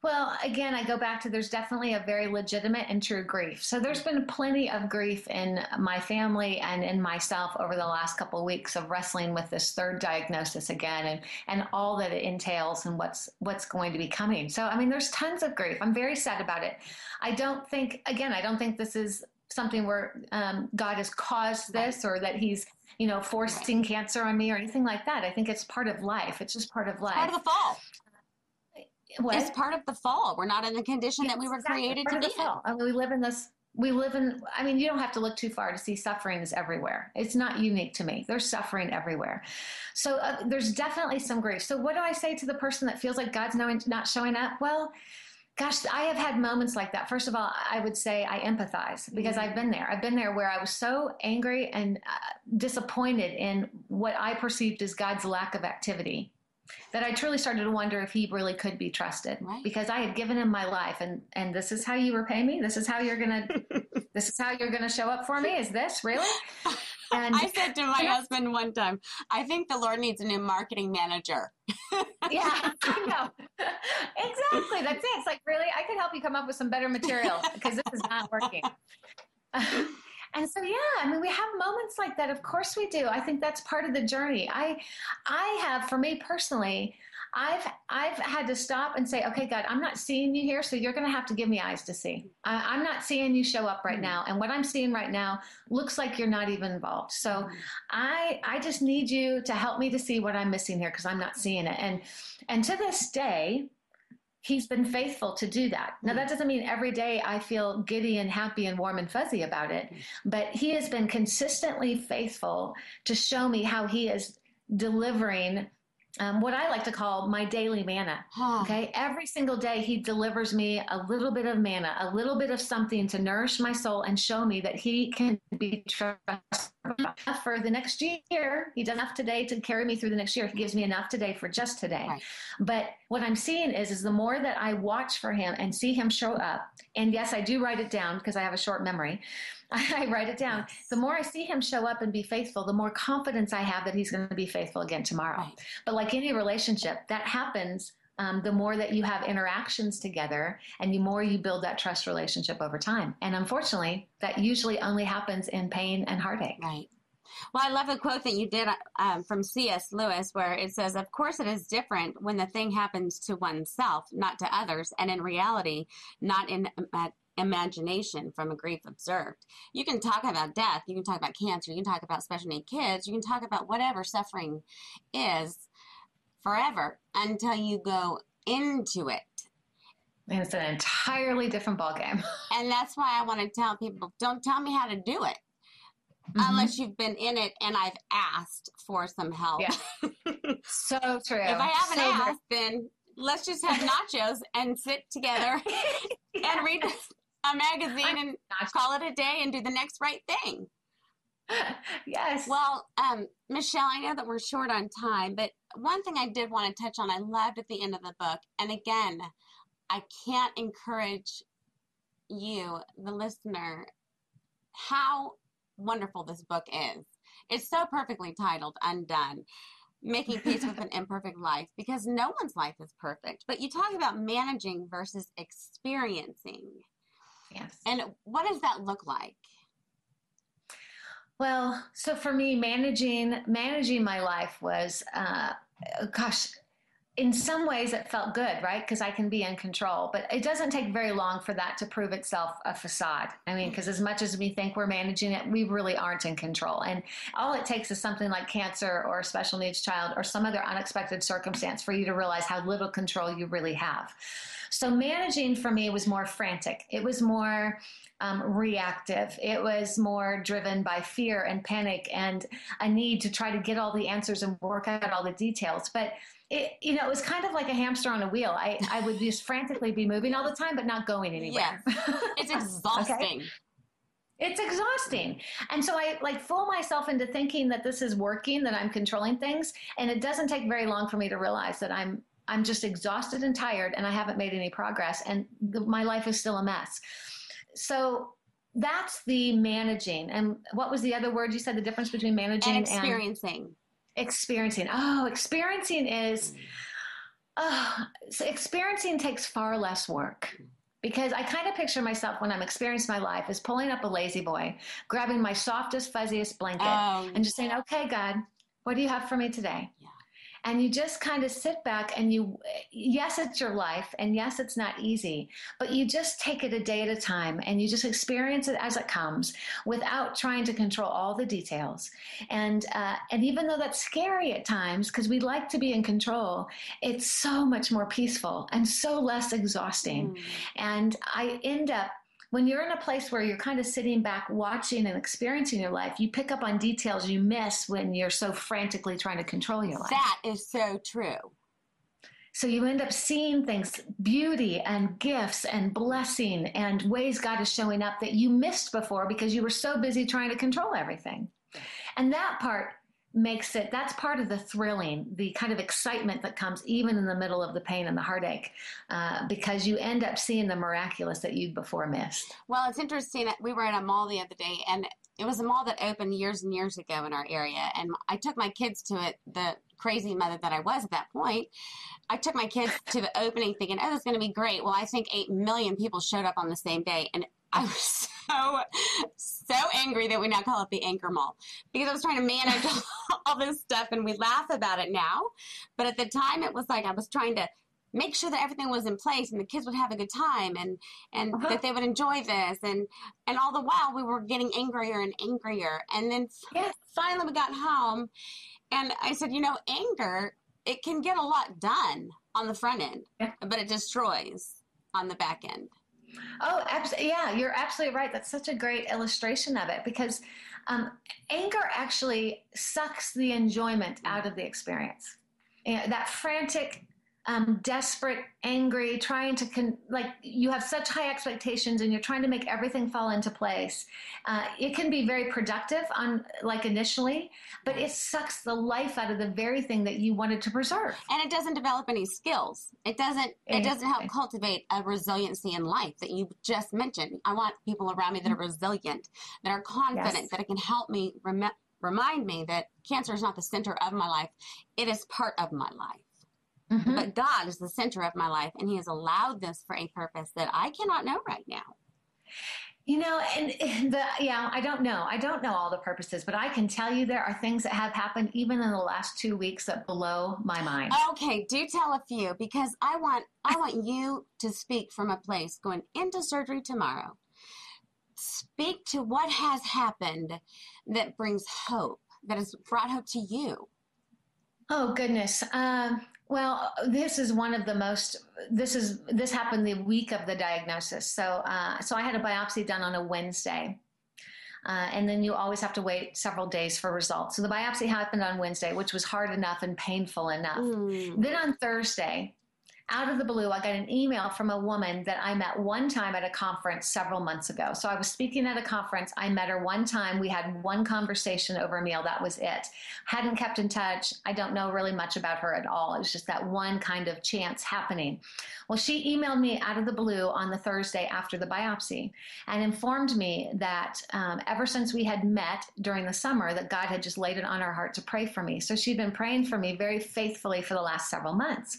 A: Well, again, I go back to there's definitely a very legitimate and true grief. So there's been plenty of grief in my family and in myself over the last couple of weeks of wrestling with this third diagnosis again and and all that it entails and what's what's going to be coming. So I mean, there's tons of grief. I'm very sad about it. I don't think again, I don't think this is something where um, God has caused this or that He's you know forcing cancer on me or anything like that. I think it's part of life. It's just part of life.
C: Part of the fall what? It's part of the fall. We're not in the condition that we were exactly. created part to be fall.
A: I mean, we live in this. We live in. I mean, you don't have to look too far to see suffering is everywhere. It's not unique to me. There's suffering everywhere. So uh, there's definitely some grief. So what do I say to the person that feels like God's no, not showing up? Well, gosh, I have had moments like that. First of all, I would say I empathize because mm-hmm. I've been there. I've been there where I was so angry and uh, disappointed in what I perceived as God's lack of activity that I truly started to wonder if he really could be trusted. Right. because I had given him my life and and this is how you repay me? This is how you're gonna this is how you're gonna show up for me? Is this really?
C: And I said to my husband one time I think the Lord needs a new marketing manager.
A: Yeah I know. Exactly that's it. It's like really? I could help you come up with some better material because this is not working and so yeah i mean we have moments like that of course we do i think that's part of the journey i i have for me personally I've I've had to stop and say, okay, God, I'm not seeing you here, so you're going to have to give me eyes to see. I, am not seeing you show up right mm-hmm. now, and what I'm seeing right now looks like you're not even involved. So mm-hmm. I I just need you to help me to see what I'm missing here because I'm not seeing it. And and to this day, he's been faithful to do that. Now, that mm. doesn't mean every day I feel giddy and happy and warm and fuzzy about it, but he has been consistently faithful to show me how he is delivering um, what I like to call my daily manna. Huh. Okay. Every single day, he delivers me a little bit of manna, a little bit of something to nourish my soul and show me that he can be trusted for the next year. He does enough today to carry me through the next year. He gives me enough today for just today. Right. But what I'm seeing is, is the more that I watch for him and see him show up, and yes, I do write it down because I have a short memory. I write it down. The more I see him show up and be faithful, the more confidence I have that he's going to be faithful again tomorrow. Right. But like any relationship, that happens um, the more that you have interactions together and the more you build that trust relationship over time. And unfortunately, that usually only happens in pain and heartache.
C: Right. Well, I love the quote that you did um, from C.S. Lewis, where it says, Of course, it is different when the thing happens to oneself, not to others, and in reality, not in uh, imagination from a grief observed. You can talk about death, you can talk about cancer, you can talk about special need kids, you can talk about whatever suffering is forever until you go into it.
A: And it's an entirely different ballgame.
C: and that's why I want to tell people don't tell me how to do it. Mm-hmm. Unless you've been in it and I've asked for some help.
A: Yeah. so true.
C: If I haven't so asked, true. then let's just have nachos and sit together and read a magazine and call it a day and do the next right thing.
A: yes.
C: Well, um, Michele, I know that we're short on time, but one thing I did want to touch on, I loved at the end of the book, and again, I can't encourage you, the listener, how wonderful this book is. It's so perfectly titled Undone Making Peace with an Imperfect Life because no one's life is perfect. But you talk about managing versus experiencing.
A: Yes.
C: And what does that look like?
A: Well, so for me, managing managing my life was, uh, gosh, in some ways it felt good, right? Because I can be in control. But it doesn't take very long for that to prove itself a facade. I mean, because as much as we think we're managing it, we really aren't in control. And all it takes is something like cancer or a special needs child or some other unexpected circumstance for you to realize how little control you really have. So managing for me was more frantic. It was more um, reactive. It was more driven by fear and panic and a need to try to get all the answers and work out all the details. But it, you know, it was kind of like a hamster on a wheel. I, I would just frantically be moving all the time, but not going anywhere.
C: Yes. It's exhausting. okay?
A: It's exhausting. And so I like fool myself into thinking that this is working, that I'm controlling things. And it doesn't take very long for me to realize that I'm, I'm just exhausted and tired and I haven't made any progress and the, my life is still a mess. So that's the managing. And what was the other word you said? The difference between managing
C: and experiencing.
A: And experiencing. Oh, experiencing is. Oh, so experiencing takes far less work because I kind of picture myself when I'm experiencing my life as pulling up a La-Z-Boy, grabbing my softest, fuzziest blanket, oh, and just saying, "Okay, God, what do you have for me today?" And you just kind of sit back and you yes it's your life and yes it's not easy but you just take it a day at a time and you just experience it as it comes without trying to control all the details and uh, and even though that's scary at times because we like to be in control it's so much more peaceful and so less exhausting mm. and i end up when you're in a place where you're kind of sitting back watching and experiencing your life, you pick up on details you miss when you're so frantically trying to control your life.
C: That is so true.
A: So you end up seeing things, beauty and gifts and blessing and ways God is showing up that you missed before because you were so busy trying to control everything. And that part makes it that's part of the thrilling the kind of excitement that comes even in the middle of the pain and the heartache uh, because you end up seeing the miraculous that you'd before missed.
C: Well it's interesting we were in a mall the other day and it was a mall that opened years and years ago in our area and i took my kids to it the crazy mother that i was at that point. I took my kids to the opening thinking oh is going to be great. Well i think 8 million people showed up on the same day and I was so so angry that we now call it the Anchor Mall because I was trying to manage all this stuff, and we laugh about it now. But at the time, it was like I was trying to make sure that everything was in place and the kids would have a good time and and uh-huh. that they would enjoy this and and all the while we were getting angrier and angrier and then yes. finally we got home and I said you know anger it can get a lot done on the front end yeah. but it destroys on the back end
A: Oh, absolutely. Yeah, you're absolutely right. That's such a great illustration of it because um, anger actually sucks the enjoyment out of the experience. And that frantic um, desperate, angry, trying to con- like you have such high expectations and you're trying to make everything fall into place. Uh, it can be very productive on like initially, but it sucks the life out of the very thing that you wanted to preserve.
C: And it doesn't develop any skills. It doesn't. It doesn't help cultivate a resiliency in life that you just mentioned. I want people around me that are resilient, that are confident, yes. that it can help me rem- remind me that cancer is not the center of my life. It is part of my life. Mm-hmm. But God is the center of my life, and He has allowed this for a purpose that I cannot know right now.
A: You know, and the yeah, I don't know. I don't know all the purposes, but I can tell you there are things that have happened even in the last two weeks that blow my mind.
C: Okay, do tell a few because I want I want you to speak from a place going into surgery tomorrow. Speak to what has happened that brings hope, that has brought hope to you.
A: Oh goodness. Um, well, this is one of the most. This is this happened the week of the diagnosis. So, uh, so I had a biopsy done on a Wednesday, uh, and then you always have to wait several days for results. So the biopsy happened on Wednesday, which was hard enough and painful enough. Mm. Then on Thursday, out of the blue, I got an email from a woman that I met one time at a conference several months ago. So I was speaking at a conference. I met her one time. We had one conversation over a meal. That was it. Hadn't kept in touch. I don't know really much about her at all. It was just that one kind of chance happening. Well, she emailed me out of the blue on the Thursday after the biopsy and informed me that um, ever since we had met during the summer, that God had just laid it on her heart to pray for me. So she'd been praying for me very faithfully for the last several months.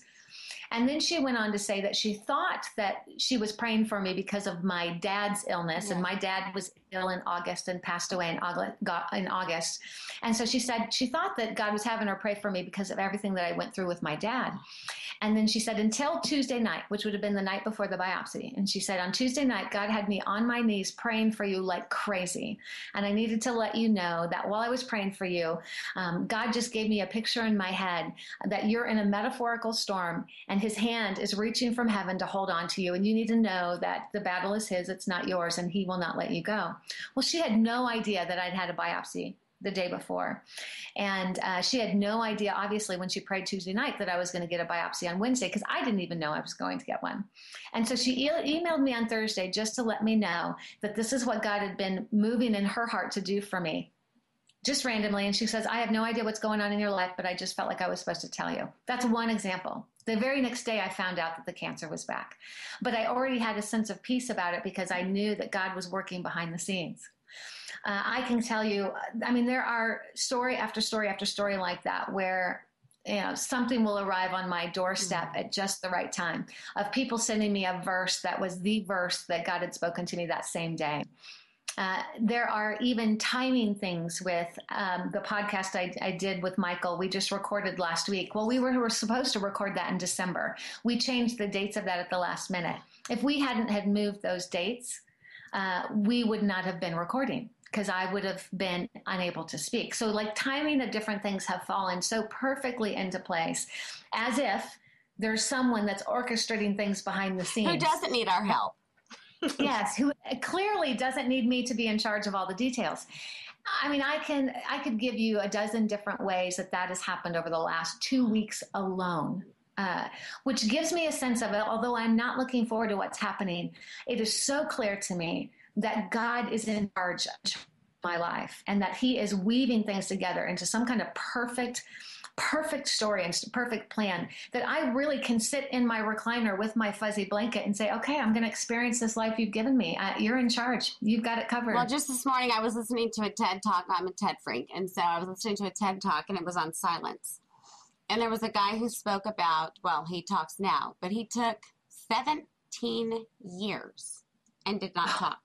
A: And then she went on to say that she thought that she was praying for me because of my dad's illness. Yeah. And my dad was ill in August and passed away in August. And so she said she thought that God was having her pray for me because of everything that I went through with my dad. And then she said, until Tuesday night, which would have been the night before the biopsy. And she said, on Tuesday night, God had me on my knees praying for you like crazy. And I needed to let you know that while I was praying for you, um, God just gave me a picture in my head that you're in a metaphorical storm and his hand is reaching from heaven to hold on to you. And you need to know that the battle is his, it's not yours, and he will not let you go. Well, she had no idea that I'd had a biopsy the day before. And uh, she had no idea, obviously, when she prayed Tuesday night, that I was going to get a biopsy on Wednesday because I didn't even know I was going to get one. And so she e- emailed me on Thursday just to let me know that this is what God had been moving in her heart to do for me. Just randomly. And she says, I have no idea what's going on in your life, but I just felt like I was supposed to tell you. That's one example. The very next day, I found out that the cancer was back. But I already had a sense of peace about it because I knew that God was working behind the scenes. Uh, I can tell you, I mean, there are story after story after story like that where you know something will arrive on my doorstep at just the right time of people sending me a verse that was the verse that god had spoken to me that same day uh, there are even timing things with um, the podcast I, I, did with Michael. We just recorded last week. Well, we were, were, supposed to record that in December. We changed the dates of that at the last minute. If we hadn't had moved those dates, uh, we would not have been recording because I would have been unable to speak. So, like timing of different things have fallen so perfectly into place, as if there's someone that's orchestrating things behind the scenes
C: who doesn't need our help.
A: Yes, who clearly doesn't need me to be in charge of all the details. I mean, I can I could give you a dozen different ways that that has happened over the last two weeks alone. Uh, which gives me a sense of it. Although I'm not looking forward to what's happening, it is so clear to me that God is in charge of my life and that He is weaving things together into some kind of perfect, perfect story and perfect plan that I really can sit in my recliner with my fuzzy blanket and say, okay, I'm going to experience this life you've given me. Uh, you're in charge. You've got it covered.
C: Well, just this morning I was listening to a TED talk. I'm a TED freak. And so I was listening to a TED talk and it was on silence. And there was a guy who spoke about, well, he talks now, but he took 17 years and did not talk.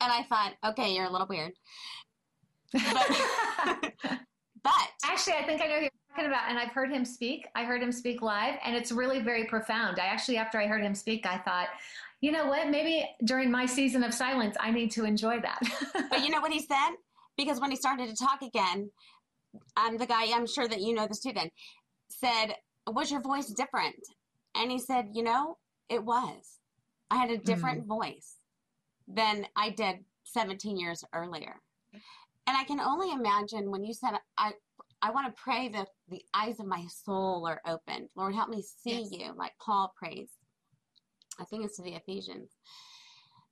C: And I thought, okay, you're a little weird. But, but
A: actually, I think I know who you're talking about, and I've heard him speak. I heard him speak live, and it's really very profound. I actually, after I heard him speak, I thought, you know what? Maybe during my season of silence, I need to enjoy that.
C: but you know what he said? Because when he started to talk again, um, the guy, I'm sure that you know this too, then said, Was your voice different? And he said, You know, it was. I had a different mm. voice than I did 17 years earlier. And I can only imagine when you said, I, I want to pray that the eyes of my soul are opened. Lord, help me see yes. you, like Paul prays. I think it's to the Ephesians.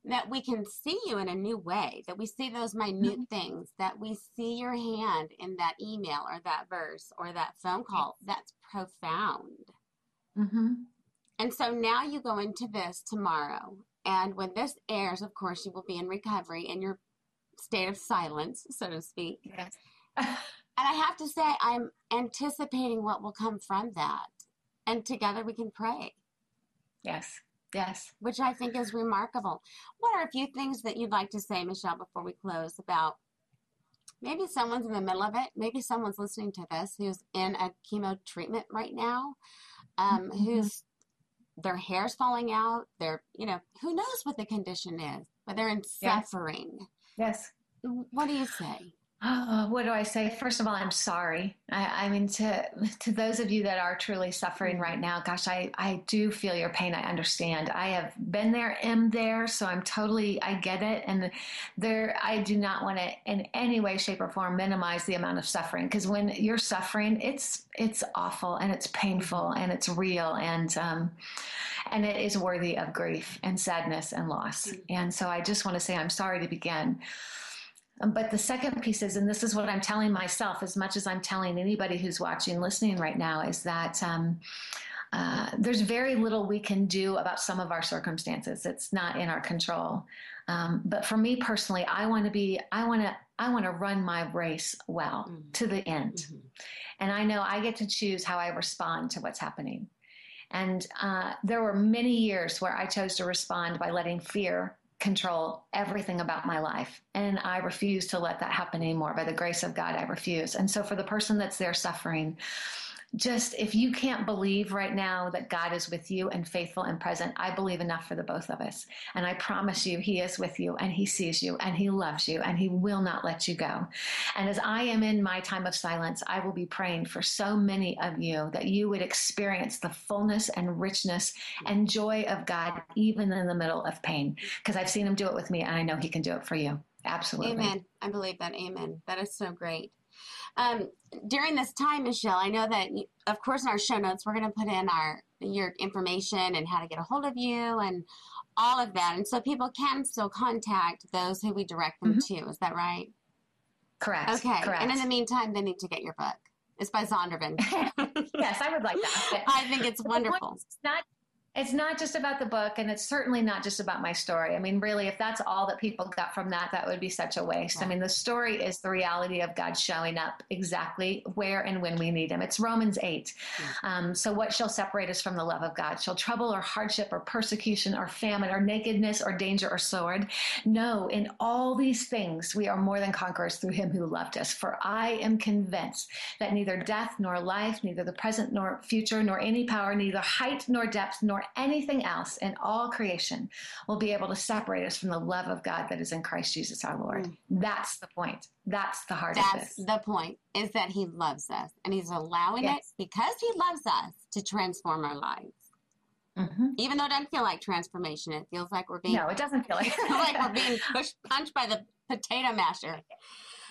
C: That we can see you in a new way, that we see those minute mm-hmm. things, that we see your hand in that email or that verse or that phone call. Yes. That's profound. Mm-hmm. And so now you go into this tomorrow and when this airs, of course, you will be in recovery in your state of silence, so to speak. Yes. and I have to say, I'm anticipating what will come from that. And together we can pray.
A: Yes. Yes.
C: Which I think is remarkable. What are a few things that you'd like to say, Michele, before we close about maybe someone's in the middle of it? Maybe someone's listening to this who's in a chemo treatment right now, um, mm-hmm. who's their hair's falling out. They're, you know, who knows what the condition is, but they're in suffering.
A: Yes.
C: What do you say?
A: Oh, what do I say? First of all, I'm sorry. I, I, mean, to to those of you that are truly suffering right now, gosh, I I do feel your pain. I understand. I have been there, am there, so I'm totally. I get it, and there. I do not want to, in any way, shape, or form, minimize the amount of suffering because when you're suffering, it's it's awful and it's painful and it's real and um, and it is worthy of grief and sadness and loss. Mm-hmm. And so I just want to say I'm sorry to begin. Um, but the second piece is, and this is what I'm telling myself as much as I'm telling anybody who's watching, listening right now, is that um, uh, there's very little we can do about some of our circumstances. It's not in our control. Um, but for me personally, I want to be, I want to, I want to run my race well mm-hmm. to the end. Mm-hmm. And I know I get to choose how I respond to what's happening. And uh, there were many years where I chose to respond by letting fear control everything about my life. And I refuse to let that happen anymore. By the grace of God, I refuse. And so for the person that's there suffering, just if you can't believe right now that God is with you and faithful and present, I believe enough for the both of us. And I promise you, He is with you and He sees you and He loves you and He will not let you go. And as I am in my time of silence, I will be praying for so many of you that you would experience the fullness and richness and joy of God even in the middle of pain. Because I've seen Him do it with me and I know He can do it for you. Absolutely.
C: Amen. I believe that. Amen. That is so great. Um, during this time, Michele, I know that, of course, in our show notes, we're going to put in our your information and how to get a hold of you and all of that. And so people can still contact those who we direct them mm-hmm. to. Is that right?
A: Correct.
C: Okay.
A: Correct.
C: And in the meantime, they need to get your book. It's by Zondervan.
A: yes, I would like that.
C: I think it's wonderful.
A: It's not it's not just about the book and it's certainly not just about my story. I mean, really, if that's all that people got from that, that would be such a waste. I mean, the story is the reality of God showing up exactly where and when we need Him. It's Romans 8. Um, so, what shall separate us from the love of God? Shall trouble or hardship or persecution or famine or nakedness or danger or sword? No, in all these things, we are more than conquerors through Him who loved us. For I am convinced that neither death nor life, neither the present nor future, nor any power, neither height nor depth, nor anything else in all creation will be able to separate us from the love of God that is in Christ Jesus our Lord. Mm. That's the point. That's the heart
C: That's the point, is that He loves us and He's allowing yes. it because He loves us to transform our lives. Mm-hmm. Even though it doesn't feel like transformation, it feels like we're being.
A: No, it doesn't feel like.
C: like we're being pushed, punched by the potato masher.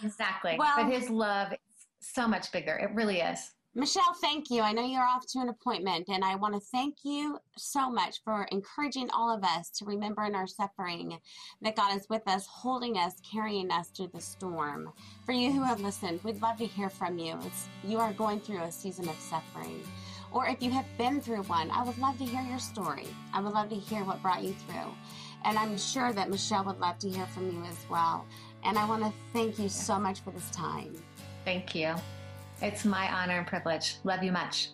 A: Exactly. Well, but His love is so much bigger. It really is.
C: Michele, thank you. I know you're off to an appointment, and I want to thank you so much for encouraging all of us to remember in our suffering that God is with us, holding us, carrying us through the storm. For you who have listened, we'd love to hear from you. It's, you are going through a season of suffering. Or if you have been through one, I would love to hear your story. I would love to hear what brought you through. And I'm sure that Michele would love to hear from you as well. And I want to thank you so much for this time.
A: Thank you. It's my honor and privilege. Love you much.